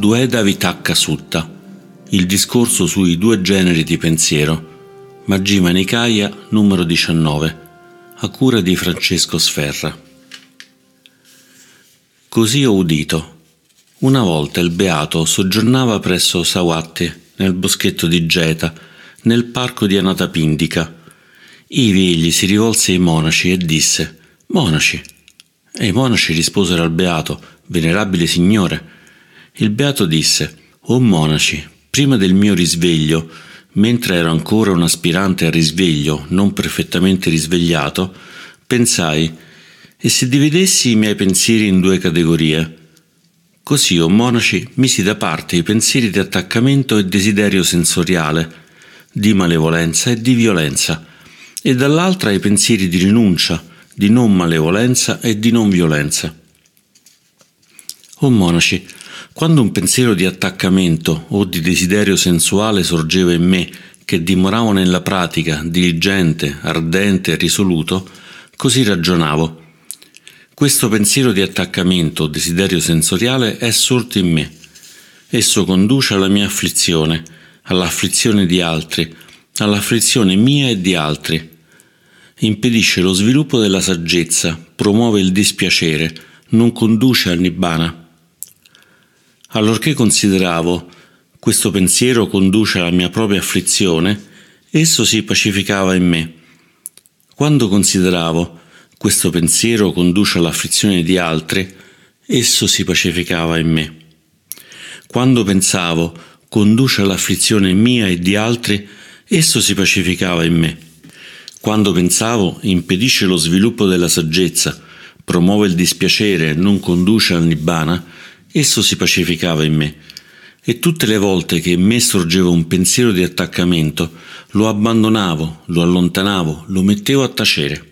Dueda Vitakka Sutta, il discorso sui due generi di pensiero, Majjhima Nikaya numero 19, a cura di Francesco Sferra. Così ho udito. Una volta il beato soggiornava presso Sawatti, nel boschetto di Geta, nel parco di Anatapindika. Ivi egli si rivolse ai monaci e disse: Monaci. E i monaci risposero al beato: Venerabile signore. Il beato disse: O monaci, prima del mio risveglio, mentre ero ancora un aspirante al risveglio, non perfettamente risvegliato, pensai: e se dividessi i miei pensieri in due categorie? Così, o monaci, misi da parte i pensieri di attaccamento e desiderio sensoriale, di malevolenza e di violenza, e dall'altra i pensieri di rinuncia, di non malevolenza e di non violenza. O monaci, quando un pensiero di attaccamento o di desiderio sensuale sorgeva in me, che dimoravo nella pratica, diligente, ardente e risoluto, così ragionavo questo pensiero di attaccamento o desiderio sensoriale è sorto in me. Esso conduce alla mia afflizione, all'afflizione di altri, all'afflizione mia e di altri. Impedisce lo sviluppo della saggezza, promuove il dispiacere, non conduce al nibbana. Allorché consideravo questo pensiero conduce alla mia propria afflizione, esso si pacificava in me. Quando consideravo questo pensiero conduce all'afflizione di altri, esso si pacificava in me. Quando pensavo conduce all'afflizione mia e di altri, esso si pacificava in me. Quando pensavo impedisce lo sviluppo della saggezza, promuove il dispiacere non conduce al nibbana, esso si pacificava in me. E tutte le volte che in me sorgeva un pensiero di attaccamento, lo abbandonavo, lo allontanavo, lo mettevo a tacere.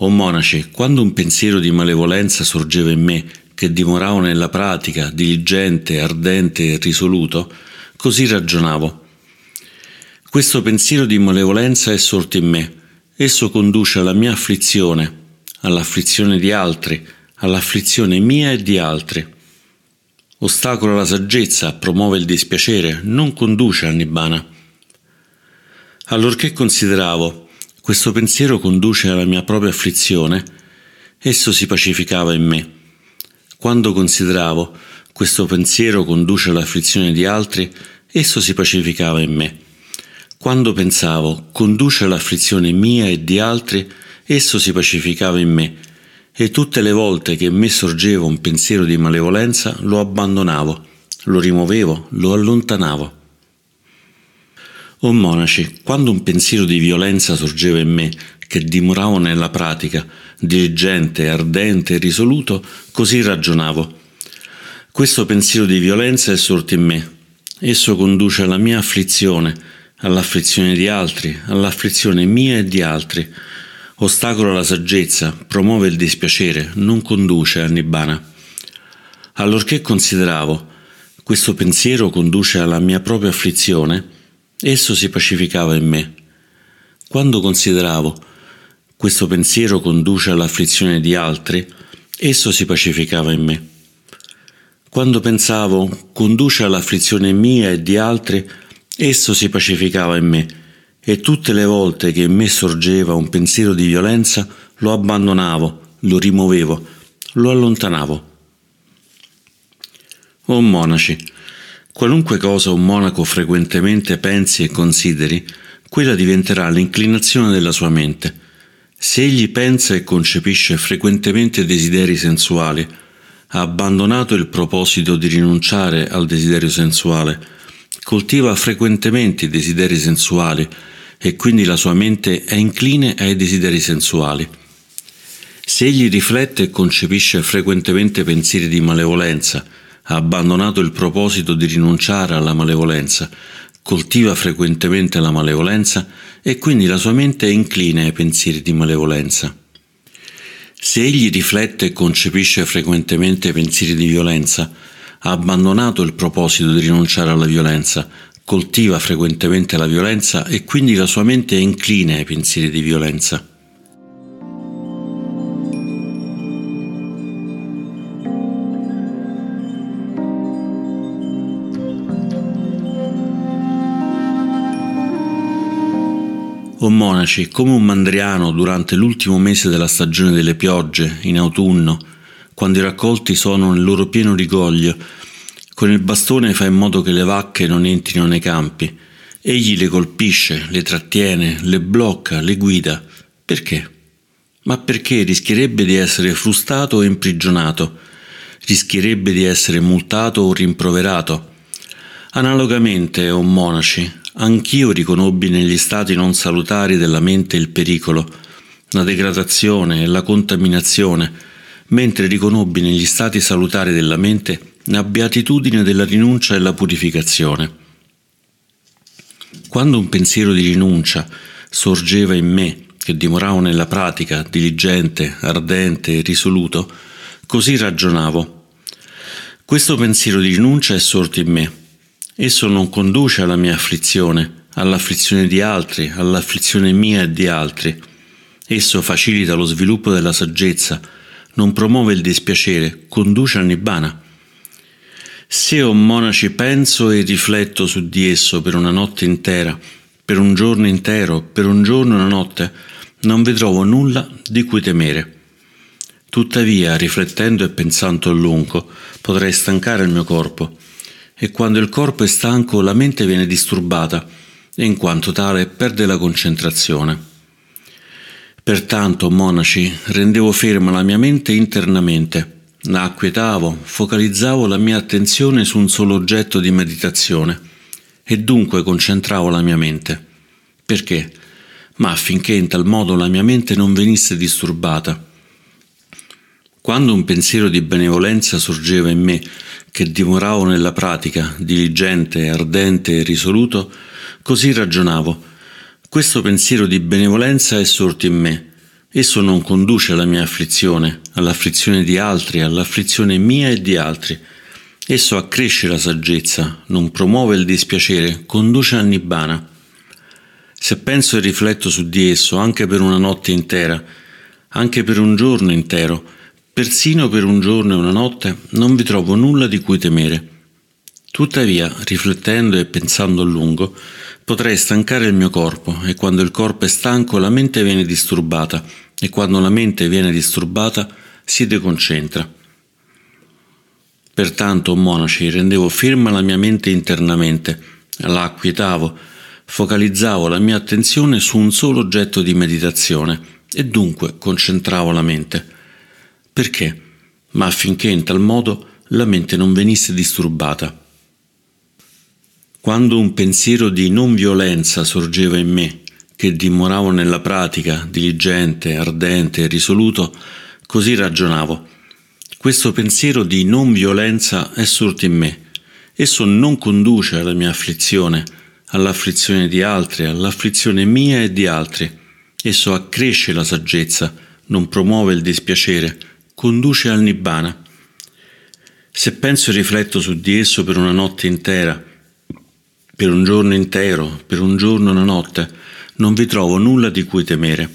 O monaci, quando un pensiero di malevolenza sorgeva in me, che dimoravo nella pratica, diligente, ardente e risoluto, così ragionavo. Questo pensiero di malevolenza è sorto in me, esso conduce alla mia afflizione, all'afflizione di altri, all'afflizione mia e di altri. Ostacola la saggezza, promuove il dispiacere, non conduce al nibbana. Allorché consideravo questo pensiero conduce alla mia propria afflizione, esso si pacificava in me. Quando consideravo questo pensiero conduce all'afflizione di altri, esso si pacificava in me. Quando pensavo conduce all'afflizione mia e di altri, esso si pacificava in me. E tutte le volte che in me sorgeva un pensiero di malevolenza, lo abbandonavo, lo rimuovevo, lo allontanavo. O monaci, quando un pensiero di violenza sorgeva in me, che dimoravo nella pratica, diligente, ardente e risoluto, così ragionavo. Questo pensiero di violenza è sorto in me. Esso conduce alla mia afflizione, all'afflizione di altri, all'afflizione mia e di altri. Ostacola la saggezza, promuove il dispiacere, non conduce a Nibbana. Allorché consideravo, questo pensiero conduce alla mia propria afflizione, Esso si pacificava in me. Quando consideravo questo pensiero conduce all'afflizione di altri, esso si pacificava in me. Quando pensavo conduce all'afflizione mia e di altri, esso si pacificava in me, e tutte le volte che in me sorgeva un pensiero di violenza, lo abbandonavo, lo rimuovevo, lo allontanavo. O monaci, Qualunque cosa un monaco frequentemente pensi e consideri, quella diventerà l'inclinazione della sua mente. Se egli pensa e concepisce frequentemente desideri sensuali, ha abbandonato il proposito di rinunciare al desiderio sensuale, coltiva frequentemente i desideri sensuali e quindi la sua mente è incline ai desideri sensuali. Se egli riflette e concepisce frequentemente pensieri di malevolenza, ha abbandonato il proposito di rinunciare alla malevolenza, coltiva frequentemente la malevolenza e quindi la sua mente è incline ai pensieri di malevolenza. Se egli riflette e concepisce frequentemente pensieri di violenza, ha abbandonato il proposito di rinunciare alla violenza, coltiva frequentemente la violenza e quindi la sua mente è incline ai pensieri di violenza. O monaci, come un mandriano durante l'ultimo mese della stagione delle piogge, in autunno, quando i raccolti sono nel loro pieno rigoglio, con il bastone fa in modo che le vacche non entrino nei campi. Egli le colpisce, le trattiene, le blocca, le guida. Perché? Ma perché rischierebbe di essere frustato o imprigionato? Rischierebbe di essere multato o rimproverato? Analogamente, o monaci, anch'io riconobbi negli stati non salutari della mente il pericolo, la degradazione e la contaminazione, mentre riconobbi negli stati salutari della mente la beatitudine della rinuncia e la purificazione. Quando un pensiero di rinuncia sorgeva in me, che dimoravo nella pratica, diligente, ardente e risoluto, così ragionavo. Questo pensiero di rinuncia è sorto in me Esso non conduce alla mia afflizione, all'afflizione di altri, all'afflizione mia e di altri. Esso facilita lo sviluppo della saggezza, non promuove il dispiacere, conduce al nibbana. Se o monaci penso e rifletto su di esso per una notte intera, per un giorno intero, per un giorno e una notte, non vi nulla di cui temere. Tuttavia, riflettendo e pensando a lungo, potrei stancare il mio corpo e quando il corpo è stanco la mente viene disturbata e in quanto tale perde la concentrazione. Pertanto, monaci, rendevo ferma la mia mente internamente, acquietavo, focalizzavo la mia attenzione su un solo oggetto di meditazione e dunque concentravo la mia mente. Perché? Ma affinché in tal modo la mia mente non venisse disturbata. Quando un pensiero di benevolenza sorgeva in me che dimoravo nella pratica, diligente, ardente e risoluto, così ragionavo. Questo pensiero di benevolenza è sorto in me. Esso non conduce alla mia afflizione, all'afflizione di altri, all'afflizione mia e di altri. Esso accresce la saggezza, non promuove il dispiacere, conduce al nibbana. Se penso e rifletto su di esso anche per una notte intera, anche per un giorno intero, Persino per un giorno e una notte non vi trovo nulla di cui temere. Tuttavia, riflettendo e pensando a lungo, potrei stancare il mio corpo e quando il corpo è stanco la mente viene disturbata e quando la mente viene disturbata si deconcentra. Pertanto, monaci, rendevo ferma la mia mente internamente, la acquietavo, focalizzavo la mia attenzione su un solo oggetto di meditazione e dunque concentravo la mente. Perché? Ma affinché in tal modo la mente non venisse disturbata. Quando un pensiero di non violenza sorgeva in me, che dimoravo nella pratica, diligente, ardente e risoluto, così ragionavo. Questo pensiero di non violenza è sorto in me. Esso non conduce alla mia afflizione, all'afflizione di altri, all'afflizione mia e di altri. Esso accresce la saggezza, non promuove il dispiacere, conduce al nibbana. Se penso e rifletto su di esso per una notte intera, per un giorno intero, per un giorno una notte, non vi trovo nulla di cui temere.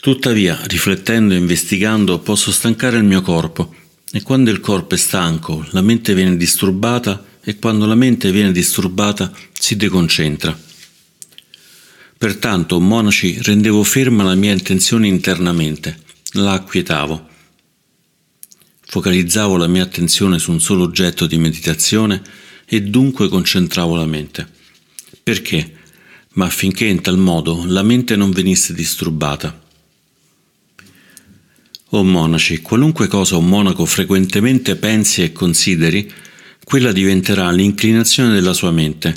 Tuttavia, riflettendo e investigando, posso stancare il mio corpo, e quando il corpo è stanco, la mente viene disturbata, e quando la mente viene disturbata, si deconcentra. Pertanto, monaci, rendevo ferma la mia intenzione internamente, la acquietavo Focalizzavo la mia attenzione su un solo oggetto di meditazione e dunque concentravo la mente. Perché? Ma affinché in tal modo la mente non venisse disturbata. O monaci, qualunque cosa un monaco frequentemente pensi e consideri, quella diventerà l'inclinazione della sua mente.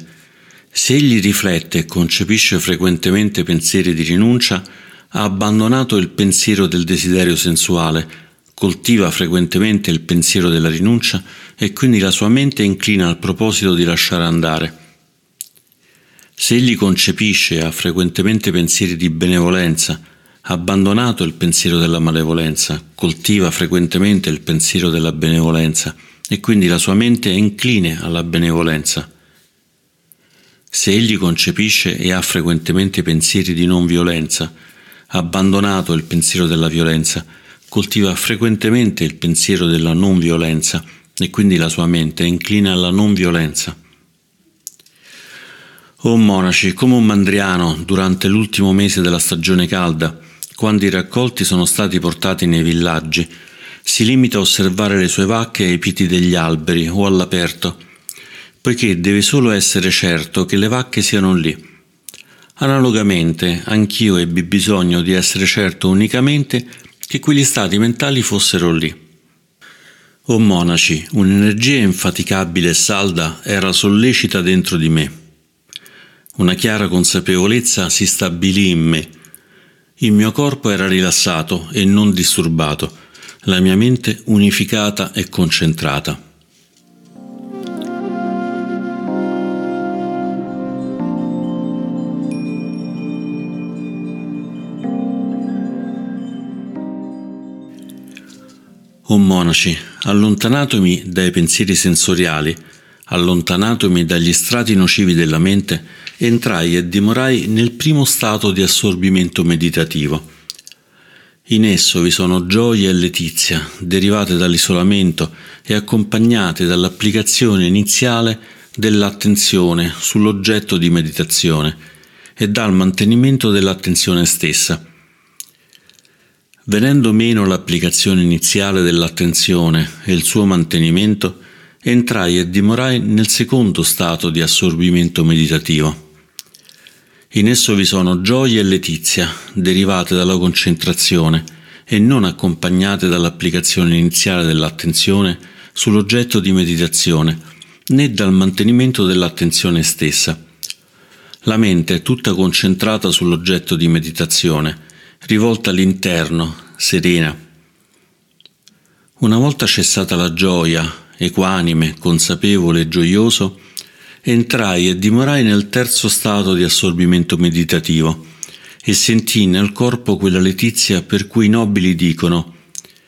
Se egli riflette e concepisce frequentemente pensieri di rinuncia, ha abbandonato il pensiero del desiderio sensuale coltiva frequentemente il pensiero della rinuncia e quindi la sua mente inclina al proposito di lasciare andare. Se egli concepisce e ha frequentemente pensieri di benevolenza, abbandonato il pensiero della malevolenza, coltiva frequentemente il pensiero della benevolenza e quindi la sua mente è incline alla benevolenza. Se egli concepisce e ha frequentemente pensieri di non violenza, abbandonato il pensiero della violenza coltiva frequentemente il pensiero della non violenza e quindi la sua mente è inclina alla non violenza. O monaci, come un mandriano durante l'ultimo mese della stagione calda, quando i raccolti sono stati portati nei villaggi, si limita a osservare le sue vacche ai piedi degli alberi o all'aperto, poiché deve solo essere certo che le vacche siano lì. Analogamente, anch'io ebbi bisogno di essere certo unicamente che quegli stati mentali fossero lì. O monaci, un'energia infaticabile e salda era sollecita dentro di me una chiara consapevolezza si stabilì in me. Il mio corpo era rilassato e non disturbato, la mia mente unificata e concentrata. O monaci, allontanatomi dai pensieri sensoriali, allontanatomi dagli strati nocivi della mente, entrai e dimorai nel primo stato di assorbimento meditativo. In esso vi sono gioia e letizia, derivate dall'isolamento e accompagnate dall'applicazione iniziale dell'attenzione sull'oggetto di meditazione e dal mantenimento dell'attenzione stessa. Venendo meno l'applicazione iniziale dell'attenzione e il suo mantenimento, entrai e dimorai nel secondo stato di assorbimento meditativo. In esso vi sono gioia e letizia, derivate dalla concentrazione e non accompagnate dall'applicazione iniziale dell'attenzione sull'oggetto di meditazione, né dal mantenimento dell'attenzione stessa. La mente è tutta concentrata sull'oggetto di meditazione, rivolta all'interno, serena. Una volta cessata la gioia, equanime, consapevole e gioioso, entrai e dimorai nel terzo stato di assorbimento meditativo e sentii nel corpo quella letizia per cui i nobili dicono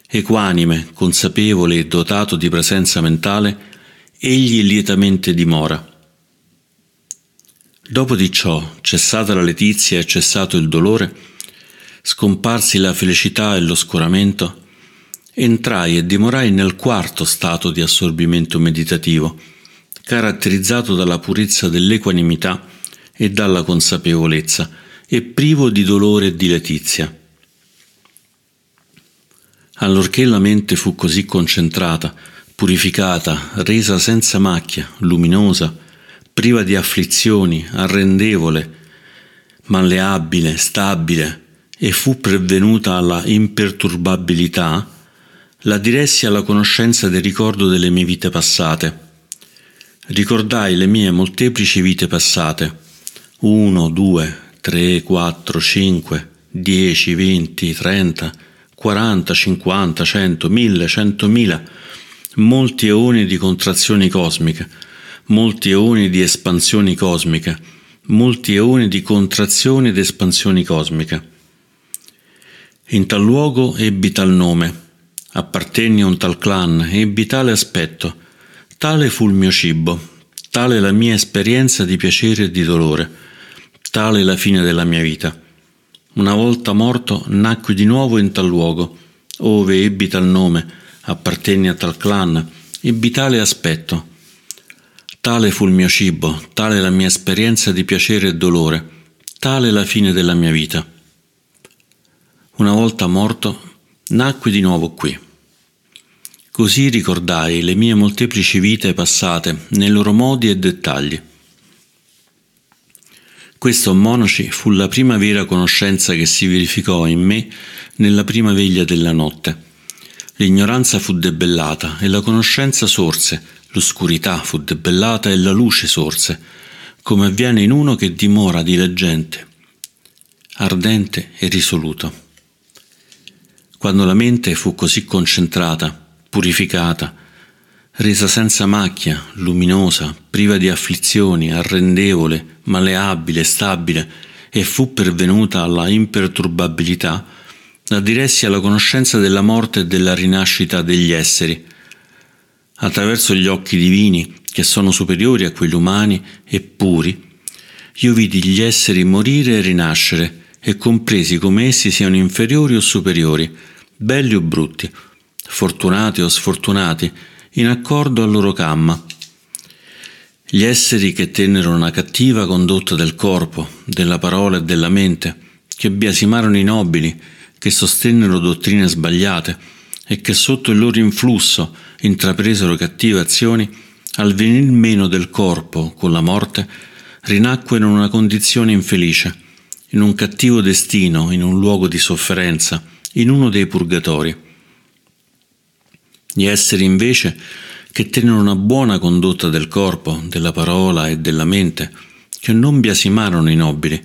equanime, consapevole e dotato di presenza mentale, egli lietamente dimora. Dopo di ciò, cessata la letizia e cessato il dolore, scomparsi la felicità e l'oscuramento, entrai e dimorai nel quarto stato di assorbimento meditativo, caratterizzato dalla purezza dell'equanimità e dalla consapevolezza, e privo di dolore e di letizia. Allorché la mente fu così concentrata, purificata, resa senza macchia, luminosa, priva di afflizioni, arrendevole, malleabile, stabile, e fu pervenuta alla imperturbabilità, la diressi alla conoscenza del ricordo delle mie vite passate Ricordai le mie molteplici vite passate. 1, 2, 3, 4, 5, 10, 20, 30, 40, 50, 100, 1000, 100.000, molti eoni di contrazioni cosmiche, molti eoni di espansioni cosmiche, molti eoni di contrazioni ed espansioni cosmiche. In tal luogo ebbi tal nome, appartenni a un tal clan, ebbi tale aspetto, Tale fu il mio cibo, tale la mia esperienza di piacere e di dolore, tale la fine della mia vita. Una volta morto nacqui di nuovo in tal luogo, ove ebbi tal nome, appartenni a tal clan, ebbi tale aspetto. Tale fu il mio cibo, tale la mia esperienza di piacere e dolore, tale la fine della mia vita. Una volta morto, nacqui di nuovo qui. Così ricordai le mie molteplici vite passate nei loro modi e dettagli. Questo, monaci, fu la prima vera conoscenza che si verificò in me nella prima veglia della notte. L'ignoranza fu debellata e la conoscenza sorse, l'oscurità fu debellata e la luce sorse, come avviene in uno che dimora dileggente, ardente e risoluto. Quando la mente fu così concentrata, purificata, resa senza macchia, luminosa, priva di afflizioni, arrendevole, maleabile, stabile, e fu pervenuta alla imperturbabilità, la diressi alla conoscenza della morte e della rinascita degli esseri. Attraverso gli occhi divini, che sono superiori a quelli umani e puri, io vidi gli esseri morire e rinascere, e compresi come essi siano inferiori o superiori, belli o brutti, fortunati o sfortunati, in accordo al loro camma. Gli esseri che tennero una cattiva condotta del corpo, della parola e della mente, che biasimarono i nobili, che sostennero dottrine sbagliate e che sotto il loro influsso intrapresero cattive azioni, al venir meno del corpo con la morte, rinacquero in una condizione infelice, in un cattivo destino, in un luogo di sofferenza, in uno dei purgatori. Gli esseri invece che tennero una buona condotta del corpo, della parola e della mente, che non biasimarono i nobili,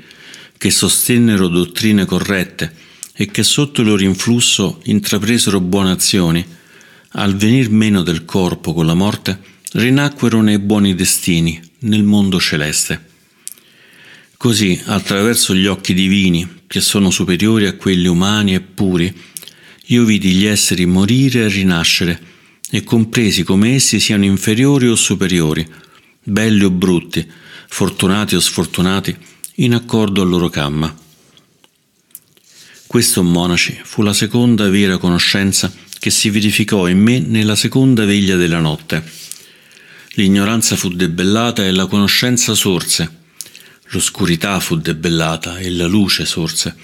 che sostennero dottrine corrette e che sotto il loro influsso intrapresero buone azioni, al venir meno del corpo con la morte, rinacquero nei buoni destini, nel mondo celeste. Così, attraverso gli occhi divini, che sono superiori a quelli umani e puri, io vidi gli esseri morire e rinascere, e compresi come essi siano inferiori o superiori, belli o brutti, fortunati o sfortunati, in accordo al loro camma. Questo, monaci, fu la seconda vera conoscenza che si verificò in me nella seconda veglia della notte. L'ignoranza fu debellata e la conoscenza sorse. L'oscurità fu debellata e la luce sorse,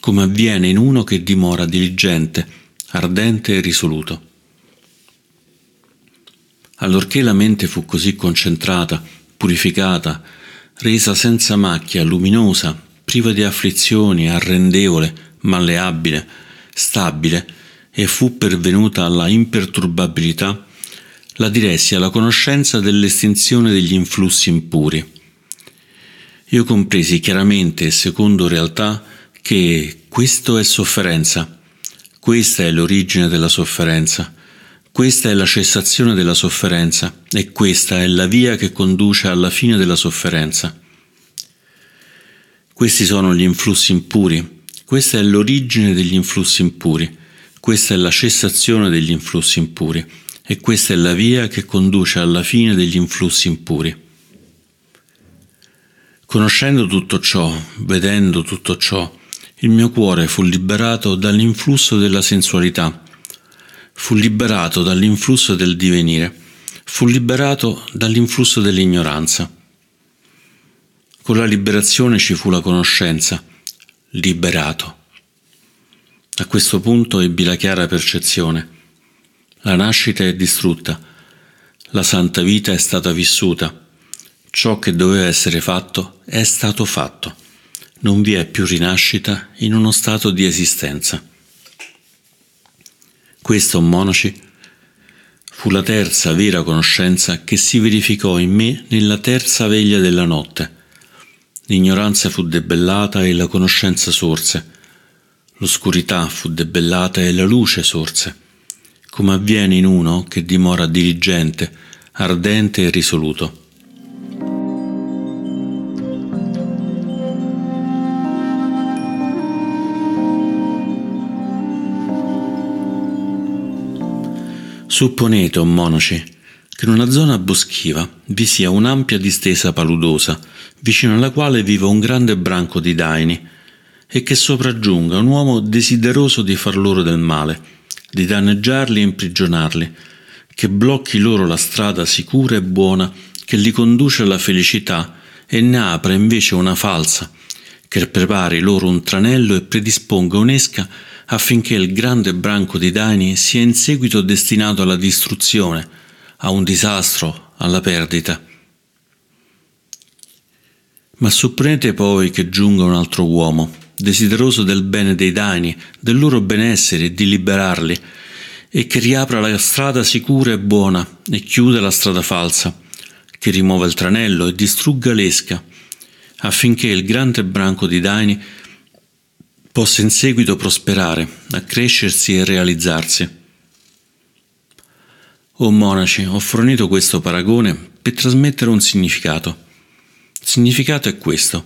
come avviene in uno che dimora diligente, ardente e risoluto. Allorché la mente fu così concentrata, purificata, resa senza macchia, luminosa, priva di afflizioni, arrendevole, malleabile, stabile, e fu pervenuta alla imperturbabilità, la diressi alla conoscenza dell'estinzione degli influssi impuri. Io compresi chiaramente e secondo realtà che questo è sofferenza, questa è l'origine della sofferenza, questa è la cessazione della sofferenza e questa è la via che conduce alla fine della sofferenza. Questi sono gli influssi impuri, questa è l'origine degli influssi impuri, questa è la cessazione degli influssi impuri. E questa è la via che conduce alla fine degli influssi impuri. Conoscendo tutto ciò, vedendo tutto ciò, il mio cuore fu liberato dall'influsso della sensualità fu liberato dall'influsso del divenire, fu liberato dall'influsso dell'ignoranza. Con la liberazione ci fu la conoscenza, liberato. A questo punto ebbi la chiara percezione. La nascita è distrutta, la santa vita è stata vissuta, ciò che doveva essere fatto è stato fatto. Non vi è più rinascita in uno stato di esistenza. Questo, monaci, fu la terza vera conoscenza che si verificò in me nella terza veglia della notte. L'ignoranza fu debellata e la conoscenza sorse. L'oscurità fu debellata e la luce sorse, come avviene in uno che dimora diligente, ardente e risoluto. Supponete, o monaci, che in una zona boschiva vi sia un'ampia distesa paludosa, vicino alla quale viva un grande branco di daini, e che sopraggiunga un uomo desideroso di far loro del male, di danneggiarli e imprigionarli, che blocchi loro la strada sicura e buona che li conduce alla felicità e ne apra invece una falsa, che prepari loro un tranello e predisponga un'esca affinché il grande branco di Daini sia in seguito destinato alla distruzione, a un disastro, alla perdita. Ma supponete poi che giunga un altro uomo, desideroso del bene dei Daini, del loro benessere e di liberarli, e che riapra la strada sicura e buona e chiuda la strada falsa, che rimuova il tranello e distrugga l'esca, affinché il grande branco di Daini possa in seguito prosperare, accrescersi e realizzarsi. O monaci, ho fornito questo paragone per trasmettere un significato. Il significato è questo.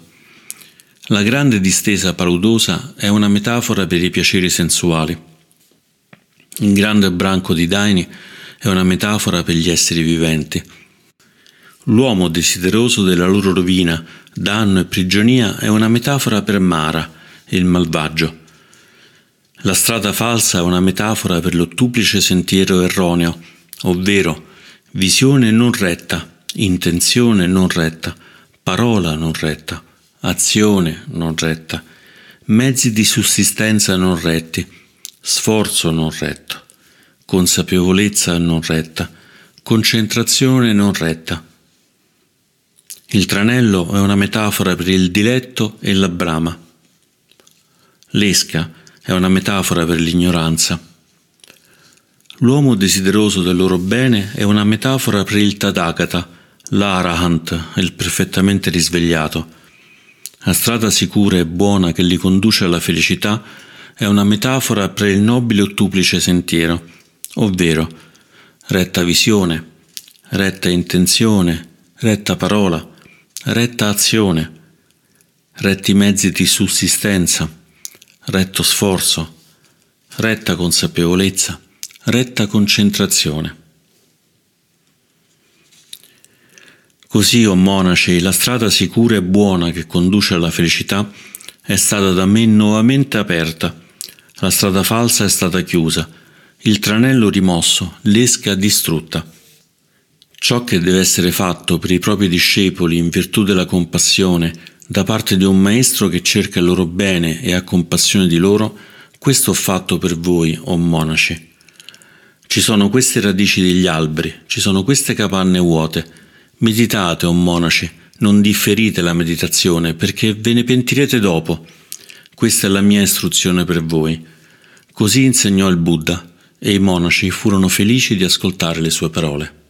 La grande distesa paludosa è una metafora per i piaceri sensuali. Il grande branco di daini è una metafora per gli esseri viventi. L'uomo desideroso della loro rovina, danno e prigionia è una metafora per Mara, il malvagio. La strada falsa è una metafora per l'ottuplice sentiero erroneo, ovvero visione non retta, intenzione non retta, parola non retta, azione non retta, mezzi di sussistenza non retti, sforzo non retto, consapevolezza non retta, concentrazione non retta. Il tranello è una metafora per il diletto e la brama. L'esca è una metafora per l'ignoranza. L'uomo desideroso del loro bene è una metafora per il Tathagata, l'Arahant, il perfettamente risvegliato. La strada sicura e buona che li conduce alla felicità è una metafora per il nobile ottuplice sentiero, ovvero retta visione, retta intenzione, retta parola, retta azione, retti mezzi di sussistenza, retto sforzo, retta consapevolezza, retta concentrazione. Così, o oh monaci, la strada sicura e buona che conduce alla felicità è stata da me nuovamente aperta, la strada falsa è stata chiusa, il tranello rimosso, l'esca distrutta. Ciò che deve essere fatto per i propri discepoli in virtù della compassione da parte di un maestro che cerca il loro bene e ha compassione di loro, questo ho fatto per voi, o oh monaci. Ci sono queste radici degli alberi, ci sono queste capanne vuote. Meditate, o oh monaci, non differite la meditazione perché ve ne pentirete dopo. Questa è la mia istruzione per voi. Così insegnò il Buddha e i monaci furono felici di ascoltare le sue parole.